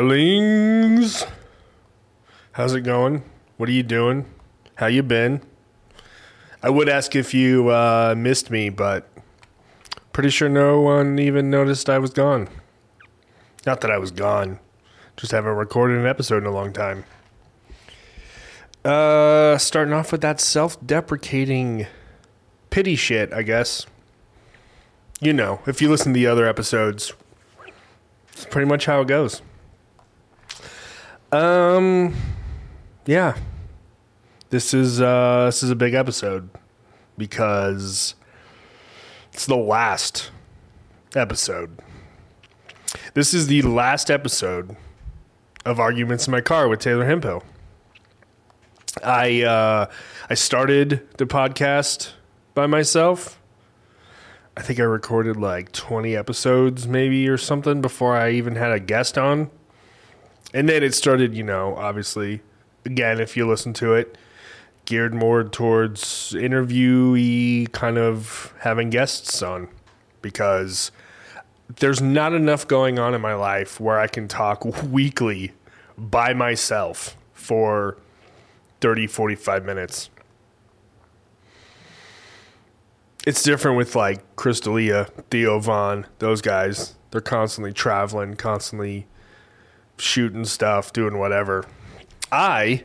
Darlings. How's it going? What are you doing? How you been? I would ask if you uh, missed me, but pretty sure no one even noticed I was gone. Not that I was gone, just haven't recorded an episode in a long time. Uh, starting off with that self-deprecating pity shit, I guess. You know, if you listen to the other episodes, it's pretty much how it goes. Um, yeah. This is uh this is a big episode because it's the last episode. This is the last episode of Arguments in My Car with Taylor Hempo. I uh I started the podcast by myself. I think I recorded like 20 episodes maybe or something before I even had a guest on. And then it started, you know, obviously again if you listen to it geared more towards interviewee kind of having guests on because there's not enough going on in my life where I can talk weekly by myself for 30 45 minutes it's different with like Chris D'Elia, Theo Von, those guys. They're constantly traveling, constantly shooting stuff, doing whatever. I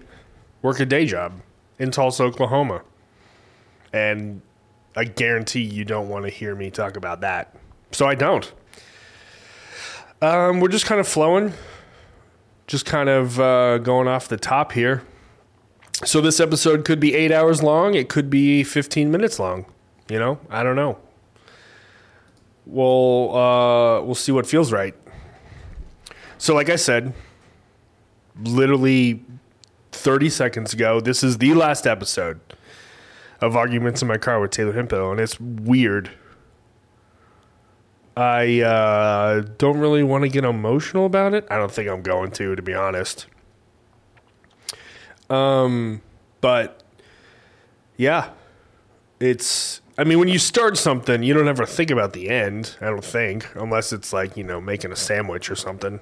work a day job in Tulsa, Oklahoma. And I guarantee you don't want to hear me talk about that. So I don't. Um, we're just kind of flowing, just kind of uh, going off the top here. So this episode could be eight hours long, it could be 15 minutes long. You know, I don't know. We'll uh, we'll see what feels right. So, like I said, literally 30 seconds ago, this is the last episode of Arguments in My Car with Taylor Hempo, and it's weird. I uh, don't really want to get emotional about it. I don't think I'm going to, to be honest. Um, but yeah, it's I mean, when you start something, you don't ever think about the end, I don't think, unless it's like, you know, making a sandwich or something.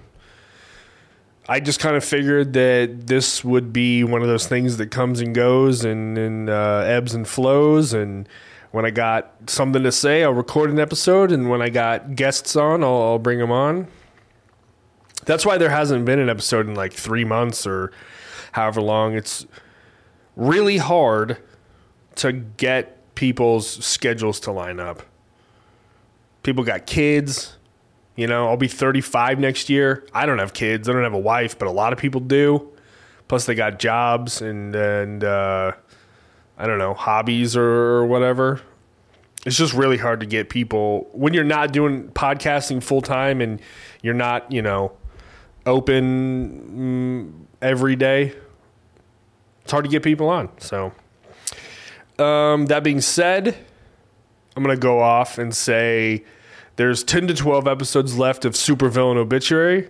I just kind of figured that this would be one of those things that comes and goes and, and uh, ebbs and flows. And when I got something to say, I'll record an episode. And when I got guests on, I'll, I'll bring them on. That's why there hasn't been an episode in like three months or however long. It's really hard to get people's schedules to line up. People got kids. You know, I'll be 35 next year. I don't have kids. I don't have a wife, but a lot of people do. Plus, they got jobs and and uh, I don't know hobbies or whatever. It's just really hard to get people when you're not doing podcasting full time and you're not, you know, open mm, every day. It's hard to get people on. So um, that being said, I'm to go off and say there's 10 to 12 episodes left of Supervillain Obituary.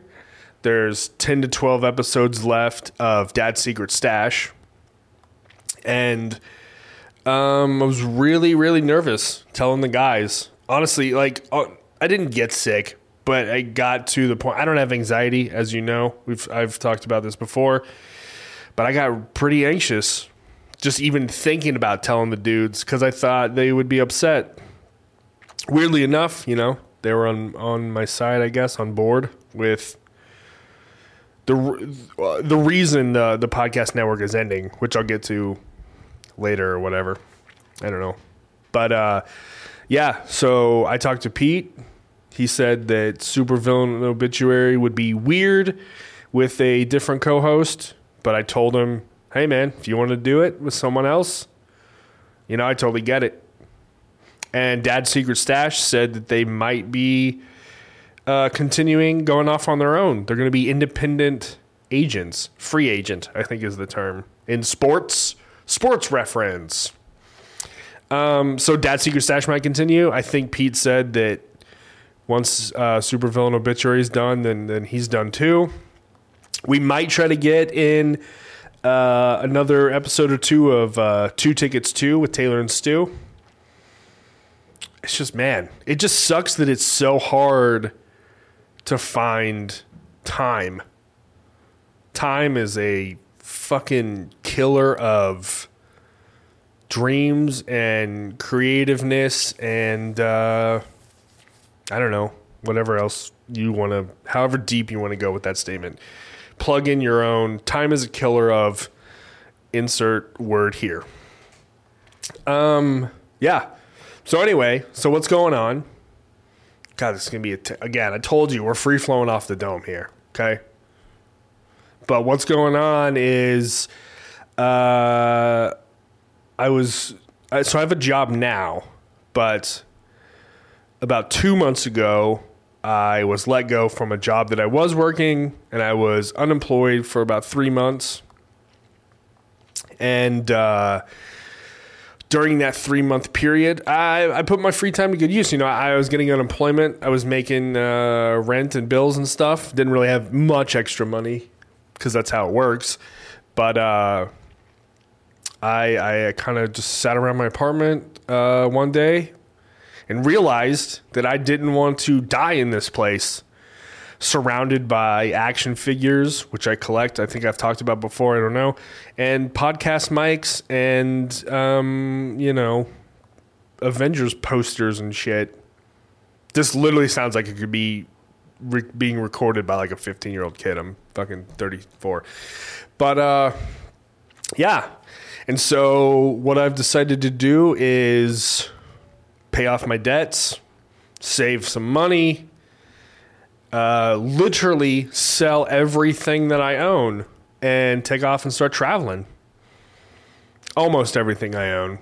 There's 10 to 12 episodes left of Dad's Secret Stash. And um, I was really, really nervous telling the guys. Honestly, like, uh, I didn't get sick, but I got to the point. I don't have anxiety, as you know. We've I've talked about this before, but I got pretty anxious just even thinking about telling the dudes because I thought they would be upset. Weirdly enough, you know, they were on on my side, I guess, on board with the the reason the the podcast network is ending, which I'll get to later or whatever. I don't know, but uh, yeah. So I talked to Pete. He said that Supervillain Obituary would be weird with a different co-host, but I told him hey man, if you want to do it with someone else, you know, I totally get it. And Dad's Secret Stash said that they might be uh, continuing going off on their own. They're going to be independent agents, free agent, I think is the term in sports, sports reference. Um, so Dad's Secret Stash might continue. I think Pete said that once uh, Supervillain Obituary is done, then then he's done too. We might try to get in uh, another episode or two of uh, Two Tickets Two with Taylor and Stu. It's just man, it just sucks that it's so hard to find time. Time is a fucking killer of dreams and creativeness and uh, I don't know, whatever else you want to, however deep you want to go with that statement. Plug in your own. Time is a killer of insert word here. Um, yeah. So anyway, so what's going on? God, this is gonna be a t- again. I told you we're free flowing off the dome here. Okay. But what's going on is, uh, I was so I have a job now, but about two months ago, I was let go from a job that I was working, and I was unemployed for about three months. And uh, during that three month period, I, I put my free time to good use. You know, I was getting unemployment, I was making uh, rent and bills and stuff. Didn't really have much extra money because that's how it works. But uh, I, I kind of just sat around my apartment uh, one day and realized that I didn't want to die in this place surrounded by action figures, which I collect. I think I've talked about before. I don't know, and podcast mics and um, you know, Avengers posters and shit. This literally sounds like it could be re- being recorded by like a 15 year old kid. I'm fucking 34, but uh, yeah. And so what I've decided to do is pay off my debts, save some money, uh, literally sell everything that I own and take off and start traveling. Almost everything I own.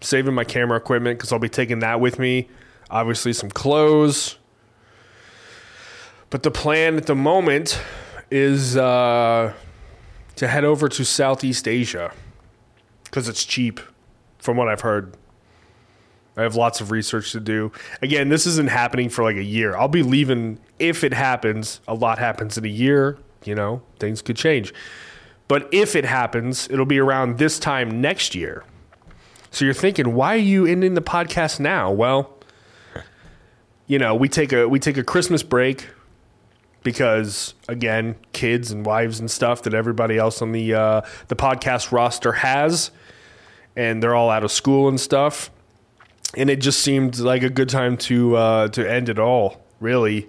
Saving my camera equipment because I'll be taking that with me. Obviously, some clothes. But the plan at the moment is uh, to head over to Southeast Asia because it's cheap, from what I've heard. I have lots of research to do. Again, this isn't happening for like a year. I'll be leaving if it happens. A lot happens in a year. You know, things could change. But if it happens, it'll be around this time next year. So you're thinking, why are you ending the podcast now? Well, you know, we take a we take a Christmas break because again, kids and wives and stuff that everybody else on the uh, the podcast roster has, and they're all out of school and stuff and it just seemed like a good time to uh, to end it all. Really,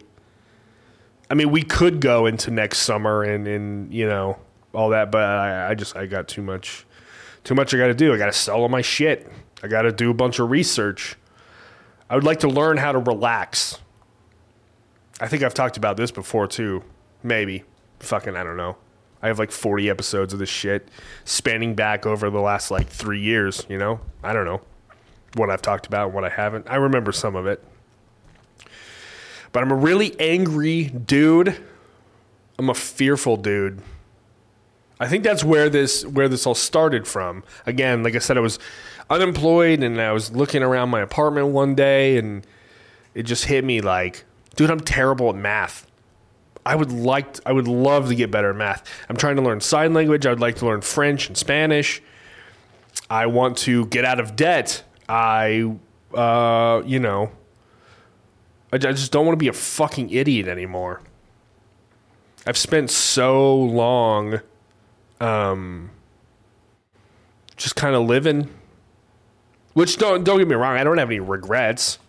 I mean, we could go into next summer and and you know all that, but I, I just I got too much too much I got to do. I got to sell all my shit. I got to do a bunch of research. I would like to learn how to relax. I think I've talked about this before too. Maybe. Fucking, I don't know. I have like 40 episodes of this shit spanning back over the last like three years, you know? I don't know what I've talked about and what I haven't. I remember some of it. But I'm a really angry dude. I'm a fearful dude. I think that's where this where this all started from. Again, like I said, I was unemployed and I was looking around my apartment one day and it just hit me like, dude, I'm terrible at math. I would like I would love to get better at math. I'm trying to learn sign language. I would like to learn French and Spanish. I want to get out of debt I, uh, you know, I, just don't want to be a fucking idiot anymore. I've spent so long, um, just kind of living. Which don't don't get me wrong, I don't have any regrets.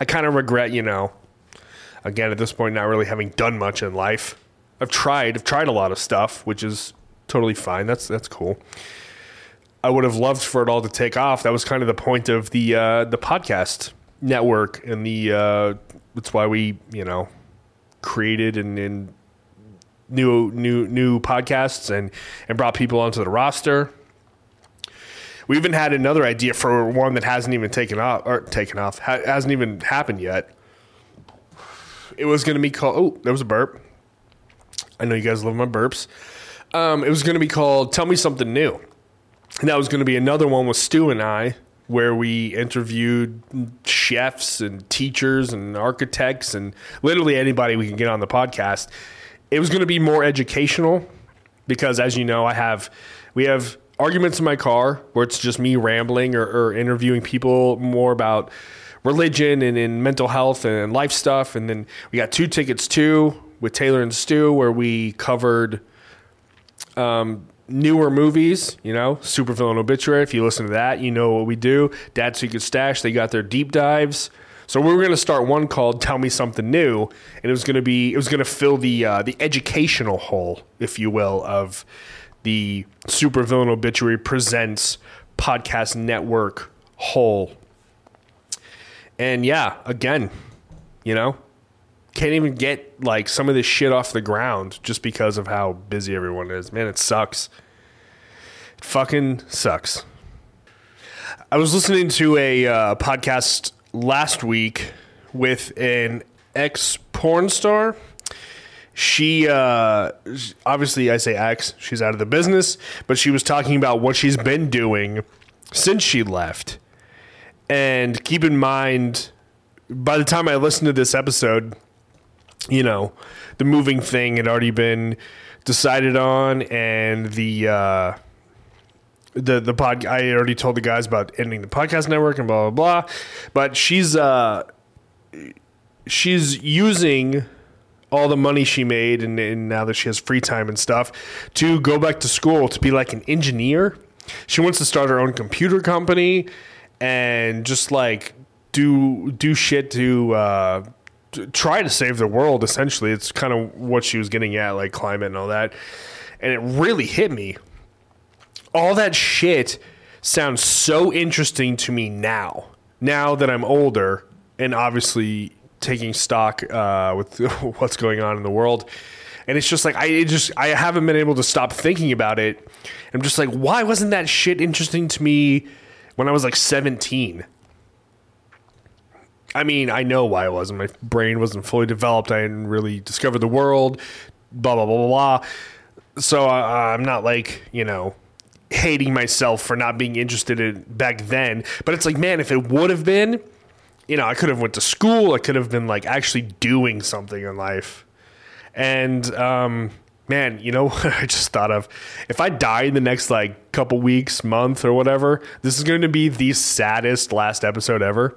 I kind of regret, you know, again at this point, not really having done much in life. I've tried, I've tried a lot of stuff, which is totally fine. That's that's cool. I would have loved for it all to take off. That was kind of the point of the uh, the podcast network, and the uh, that's why we you know created and, and new new new podcasts and and brought people onto the roster. We even had another idea for one that hasn't even taken off or taken off ha- hasn't even happened yet. It was going to be called. Oh, there was a burp. I know you guys love my burps. Um, it was going to be called "Tell Me Something New." And that was going to be another one with Stu and I, where we interviewed chefs and teachers and architects and literally anybody we can get on the podcast. It was going to be more educational because, as you know, I have we have arguments in my car where it's just me rambling or, or interviewing people more about religion and in mental health and life stuff. And then we got two tickets too with Taylor and Stu, where we covered um, newer movies. You know, Supervillain Obituary. If you listen to that, you know what we do. Dad Secret Stash. They got their deep dives. So we were going to start one called "Tell Me Something New," and it was going to be it was going to fill the uh, the educational hole, if you will, of the Supervillain Obituary presents podcast network hole. And yeah, again, you know, can't even get like some of this shit off the ground just because of how busy everyone is. Man, it sucks. It fucking sucks. I was listening to a uh, podcast last week with an ex porn star. She uh, obviously, I say ex, she's out of the business, but she was talking about what she's been doing since she left. And keep in mind, by the time I listened to this episode, you know, the moving thing had already been decided on, and the uh, the the pod. I already told the guys about ending the podcast network and blah blah blah. But she's uh, she's using all the money she made and, and now that she has free time and stuff to go back to school to be like an engineer. She wants to start her own computer company and just like do do shit to uh, try to save the world. Essentially, it's kind of what she was getting at, like climate and all that. And it really hit me. All that shit sounds so interesting to me now. Now that I'm older and obviously taking stock uh, with what's going on in the world. And it's just like I just I haven't been able to stop thinking about it. I'm just like, why wasn't that shit interesting to me when I was like 17? I mean, I know why it wasn't. My brain wasn't fully developed. I didn't really discover the world. Blah blah blah blah blah. So uh, I'm not like you know hating myself for not being interested in back then. But it's like, man, if it would have been, you know, I could have went to school. I could have been like actually doing something in life. And um, man, you know what I just thought of? If I die in the next like couple weeks, month, or whatever, this is going to be the saddest last episode ever.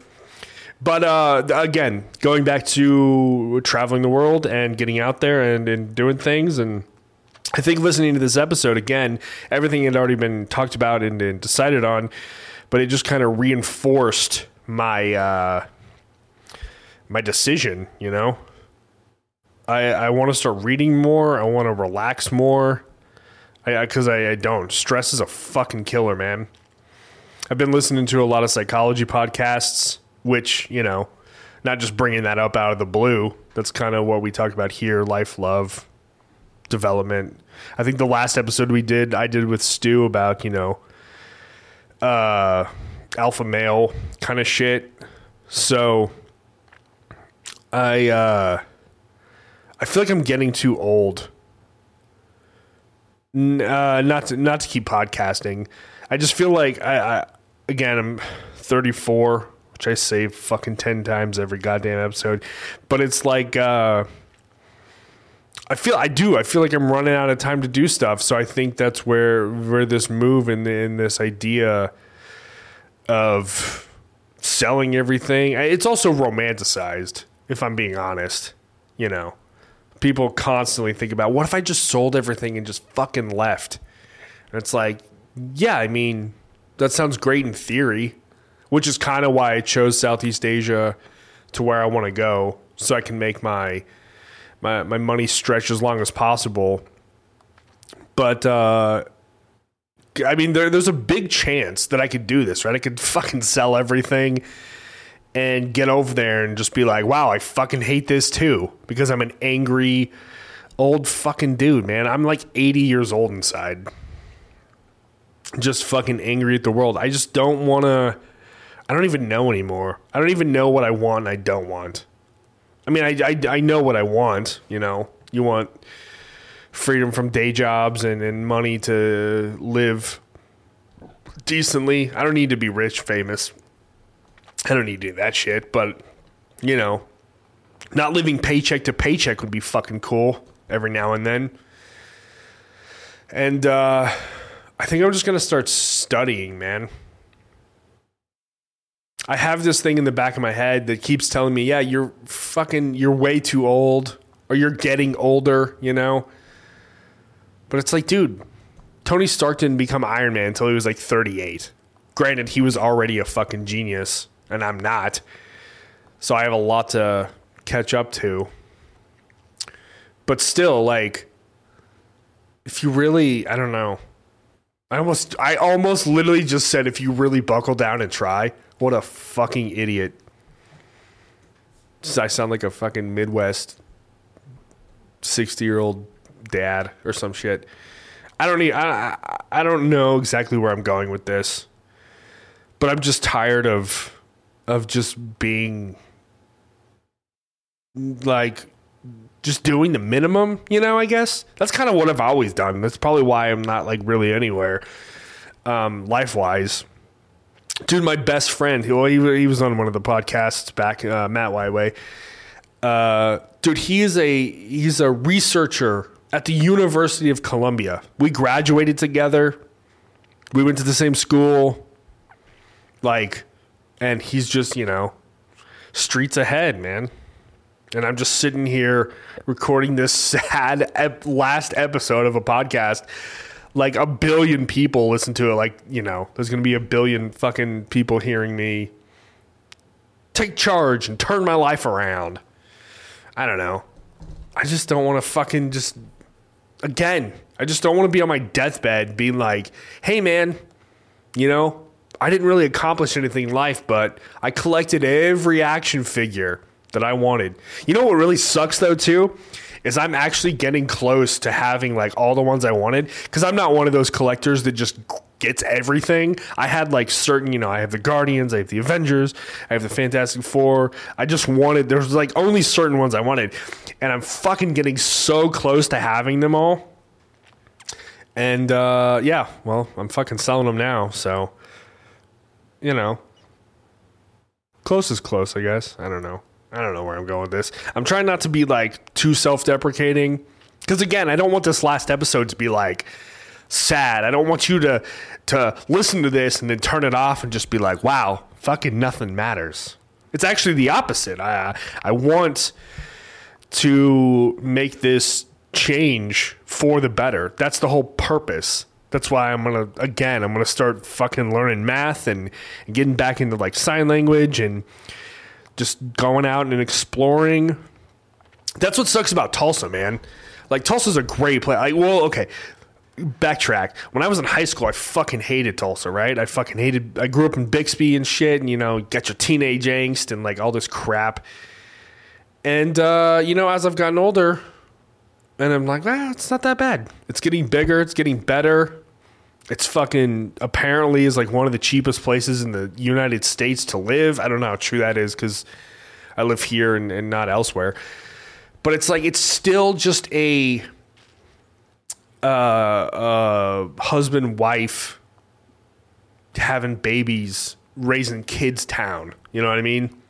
But uh, again, going back to traveling the world and getting out there and, and doing things and I think listening to this episode again, everything had already been talked about and, and decided on, but it just kind of reinforced my uh, my decision. You know, I I want to start reading more. I want to relax more. I because I, I, I don't. Stress is a fucking killer, man. I've been listening to a lot of psychology podcasts, which you know, not just bringing that up out of the blue. That's kind of what we talk about here: life, love, development. I think the last episode we did, I did with Stu about, you know, uh, alpha male kind of shit. So I, uh, I feel like I'm getting too old. N- uh, not to, not to keep podcasting. I just feel like I, I again, I'm 34, which I say fucking 10 times every goddamn episode, but it's like, uh, I feel I do. I feel like I'm running out of time to do stuff. So I think that's where where this move and in this idea of selling everything. It's also romanticized, if I'm being honest. You know, people constantly think about what if I just sold everything and just fucking left. And it's like, yeah, I mean, that sounds great in theory, which is kind of why I chose Southeast Asia to where I want to go, so I can make my my my money stretch as long as possible. But uh, I mean, there, there's a big chance that I could do this, right? I could fucking sell everything and get over there and just be like, wow, I fucking hate this too because I'm an angry old fucking dude, man. I'm like 80 years old inside. Just fucking angry at the world. I just don't want to. I don't even know anymore. I don't even know what I want and I don't want. I mean, I, I, I know what I want. You know, you want freedom from day jobs and, and money to live decently. I don't need to be rich, famous. I don't need to do that shit. But you know, not living paycheck to paycheck would be fucking cool every now and then. And uh, I think I'm just gonna start studying, man. I have this thing in the back of my head that keeps telling me, yeah, you're fucking, you're way too old or you're getting older, you know? But it's like, dude, Tony Stark didn't become Iron Man until he was like 38. Granted, he was already a fucking genius, and I'm not. So I have a lot to catch up to. But still, like, if you really, I don't know. I almost, I almost literally just said, if you really buckle down and try, what a fucking idiot. I sound like a fucking Midwest 60 year old dad or some shit. I don't need, I, I, I don't know exactly where I'm going with this, but I'm just tired of, of just being like just doing the minimum, you know, I guess. That's kind of what I've always done. That's probably why I'm not like really anywhere um, life wise. Dude, my best friend, he, he was on one of the podcasts back, uh, Matt Wyway. Uh, dude, he is a he's a researcher at the University of Columbia. We graduated together. We went to the same school. Like, and he's just you know, streets ahead, man and I'm just sitting here recording this sad ep- last episode of a podcast. Like a billion people listen to it. Like, you know, there's going to be a billion fucking people hearing me take charge and turn my life around. I don't know. I just don't want to fucking just, again, I just don't want to be on my deathbed being like, hey, man, you know, I didn't really accomplish anything in life, but I collected every action figure that I wanted. You know what really sucks though too is I'm actually getting close to having like all the ones I wanted because I'm not one of those collectors that just gets everything. I had like certain, you know, I have the Guardians, I have the Avengers, I have the Fantastic Four. I just wanted there's like only certain ones I wanted, and I'm fucking getting so close to having them all. And uh, yeah, well, I'm fucking selling them now, so you know, close is close, I guess. I don't know. I don't know where I'm going with this. I'm trying not to be like too self deprecating. Because again, I don't want this last episode to be like sad. I don't want you to to listen to this and then turn it off and just be like, wow, fucking nothing matters. It's actually the opposite. I I want to make this change for the better. That's the whole purpose. That's why I'm gonna again. I'm gonna start fucking learning math and, and getting back into like sign language and just going out and exploring. That's what sucks about Tulsa, man. Like Tulsa's a great place. Like, well, okay, backtrack. When I was in high school, I fucking hated Tulsa, right? I fucking hated. I grew up in Bixby and shit, and you know, get your teenage angst and like all this crap. And uh, you know, as I've gotten older, and I'm like, well, it's not that bad. It's getting bigger. It's getting better. It's fucking apparently is like one of the cheapest places in the United States to live. I don't know how true that is because I live here and, and not elsewhere. But it's like it's still just a uh, uh, husband wife having babies, raising kids town. You know what I mean?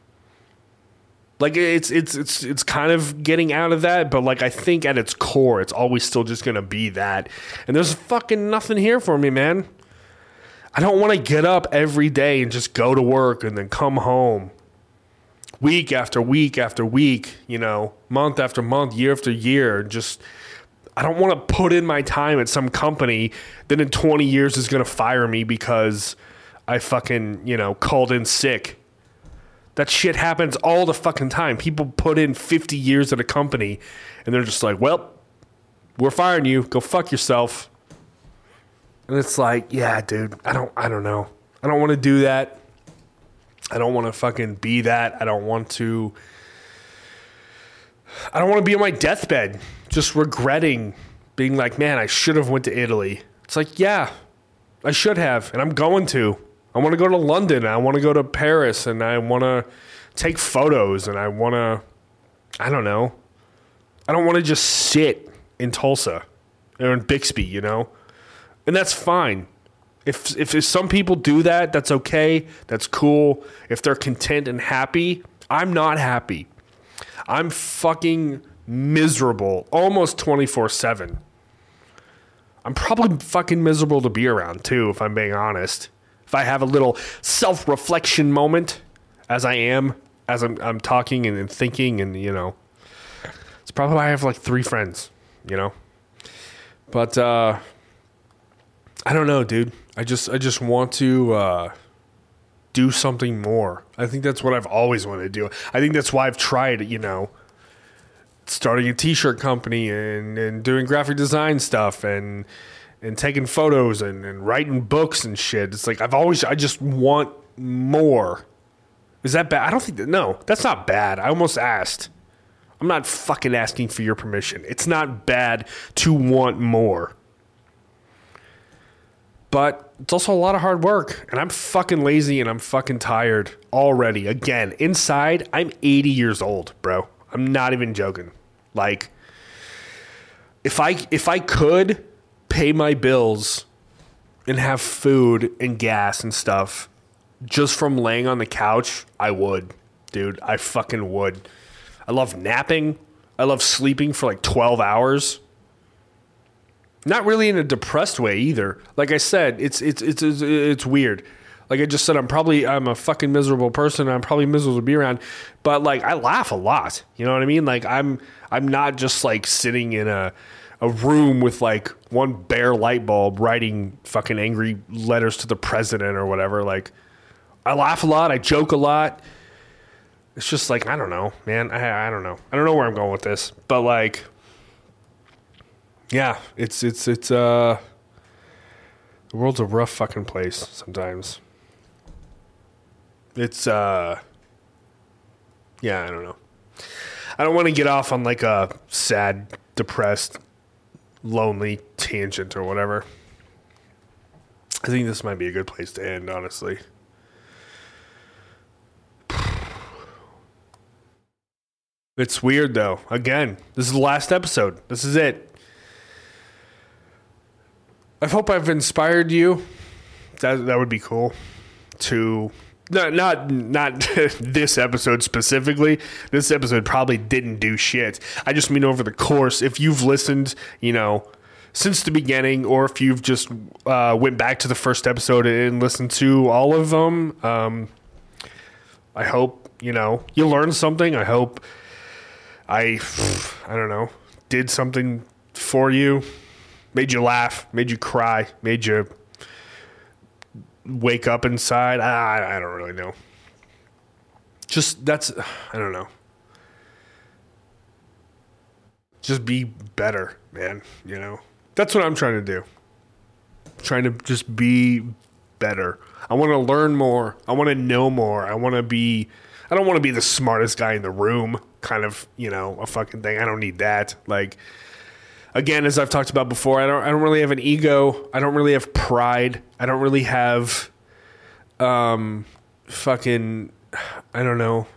Like it's it's it's it's kind of getting out of that, but like I think at its core, it's always still just gonna be that. And there's fucking nothing here for me, man. I don't want to get up every day and just go to work and then come home week after week after week, you know, month after month, year after year, just I don't want to put in my time at some company that in 20 years is going to fire me because I fucking, you know, called in sick that shit happens all the fucking time. People put in 50 years at a company and they're just like, well, we're firing you. Go fuck yourself. And it's like, yeah, dude, I don't I don't know. I don't want to do that. I don't want to fucking be that. I don't want to I don't want to be on my deathbed just regretting being like, man, I should have went to Italy. It's like, yeah, I should have, and I'm going to. I want to go to London. I want to go to Paris and I want to take photos and I want to, I don't know. I don't want to just sit in Tulsa or in Bixby, you know? And that's fine. If, if, if some people do that, that's okay. That's cool. If they're content and happy, I'm not happy. I'm fucking miserable almost 24 7. I'm probably fucking miserable to be around too, if I'm being honest if I have a little self reflection moment, as I am, as I'm, I'm talking and, and thinking, and you know, it's probably why I have like three friends, you know. But uh, I don't know, dude. I just I just want to uh, do something more. I think that's what I've always wanted to do. I think that's why I've tried, you know, starting a t-shirt company and, and doing graphic design stuff and and taking photos and, and writing books and shit. It's like I've always I just want more. Is that bad? I don't think that no, that's not bad. I almost asked. I'm not fucking asking for your permission. It's not bad to want more. But it's also a lot of hard work. And I'm fucking lazy and I'm fucking tired already. Again, inside, I'm 80 years old, bro. I'm not even joking. Like, if I if I could pay my bills and have food and gas and stuff just from laying on the couch, I would, dude. I fucking would. I love napping. I love sleeping for like 12 hours. Not really in a depressed way either. Like I said, it's it's it's it's, it's weird. Like I just said, I'm probably I'm a fucking miserable person. I'm probably miserable to be around, but like I laugh a lot. You know what I mean? Like I'm I'm not just like sitting in a a room with like one bare light bulb writing fucking angry letters to the president or whatever. Like I laugh a lot. I joke a lot. It's just like I don't know, man. I I don't know. I don't know where I'm going with this, but like yeah, it's it's it's uh the world's a rough fucking place sometimes. It's uh yeah, I don't know. I don't want to get off on like a sad, depressed, lonely tangent or whatever. I think this might be a good place to end, honestly. It's weird though. Again, this is the last episode. This is it. I hope I've inspired you. That that would be cool. To not not not this episode specifically. This episode probably didn't do shit. I just mean over the course. If you've listened, you know, since the beginning, or if you've just uh, went back to the first episode and listened to all of them, um, I hope you know you learned something. I hope I I don't know did something for you made you laugh, made you cry, made you wake up inside. I, I don't really know. Just that's, I don't know. Just be better, man. You know, that's what I'm trying to do. I'm trying to just be better. I want to learn more. I want to know more. I want to be, I don't want to be the smartest guy in the room, kind of, you know, a fucking thing. I don't need that. Like, again, as I've talked about before, I don't I don't really have an ego. I don't really have pride. I don't really have um fucking I don't know.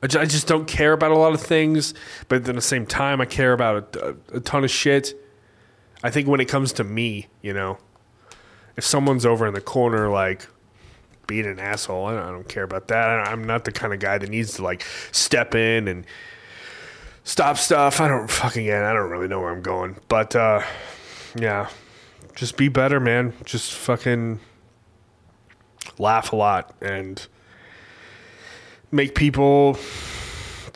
I just don't care about a lot of things, but at the same time, I care about a, a ton of shit. I think when it comes to me, you know, if someone's over in the corner, like being an asshole, I don't, I don't care about that. I'm not the kind of guy that needs to like step in and stop stuff. I don't fucking I don't really know where I'm going, but uh, yeah, just be better, man. Just fucking laugh a lot and make people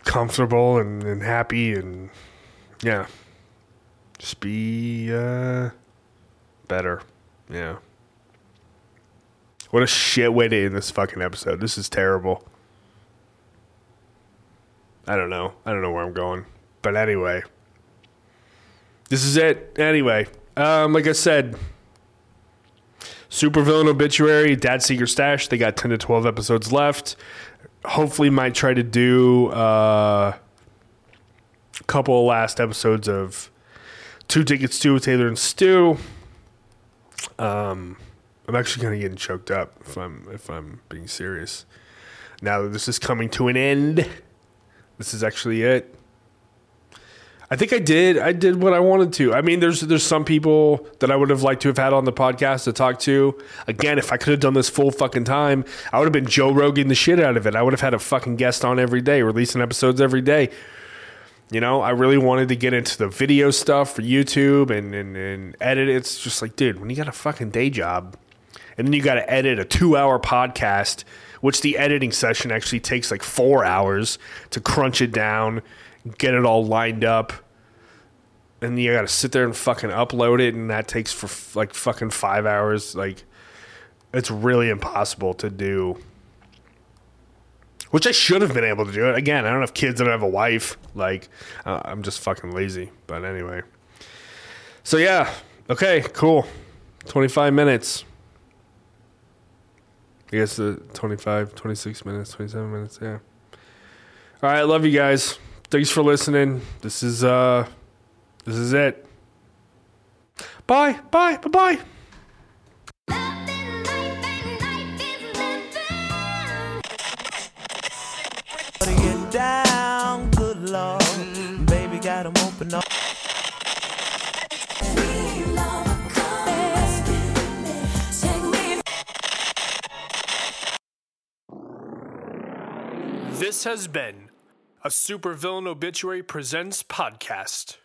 comfortable and, and happy and yeah, just be uh, better. Yeah. What a shit way to end this fucking episode. This is terrible. I don't know. I don't know where I'm going. But anyway, this is it. Anyway, um, like I said, Supervillain Obituary, Dad Secret Stash. They got 10 to 12 episodes left. Hopefully, might try to do uh, a couple last episodes of Two Tickets to Taylor and Stu. Um, I'm actually kind of getting choked up if I'm if I'm being serious. Now that this is coming to an end. This is actually it. I think I did. I did what I wanted to. I mean, there's there's some people that I would have liked to have had on the podcast to talk to. Again, if I could have done this full fucking time, I would have been Joe Rogan the shit out of it. I would have had a fucking guest on every day, releasing episodes every day. You know, I really wanted to get into the video stuff for YouTube and, and, and edit. It's just like, dude, when you got a fucking day job and then you got to edit a two hour podcast, which the editing session actually takes like four hours to crunch it down, get it all lined up. And you got to sit there and fucking upload it, and that takes for f- like fucking five hours. Like, it's really impossible to do. Which I should have been able to do it. Again, I don't have kids. I don't have a wife. Like, uh, I'm just fucking lazy. But anyway. So, yeah. Okay, cool. 25 minutes. I guess the 25, 26 minutes, 27 minutes. Yeah. All right. Love you guys. Thanks for listening. This is, uh, this is it. Bye. Bye. Bye bye. to Has been a Supervillain Obituary Presents podcast.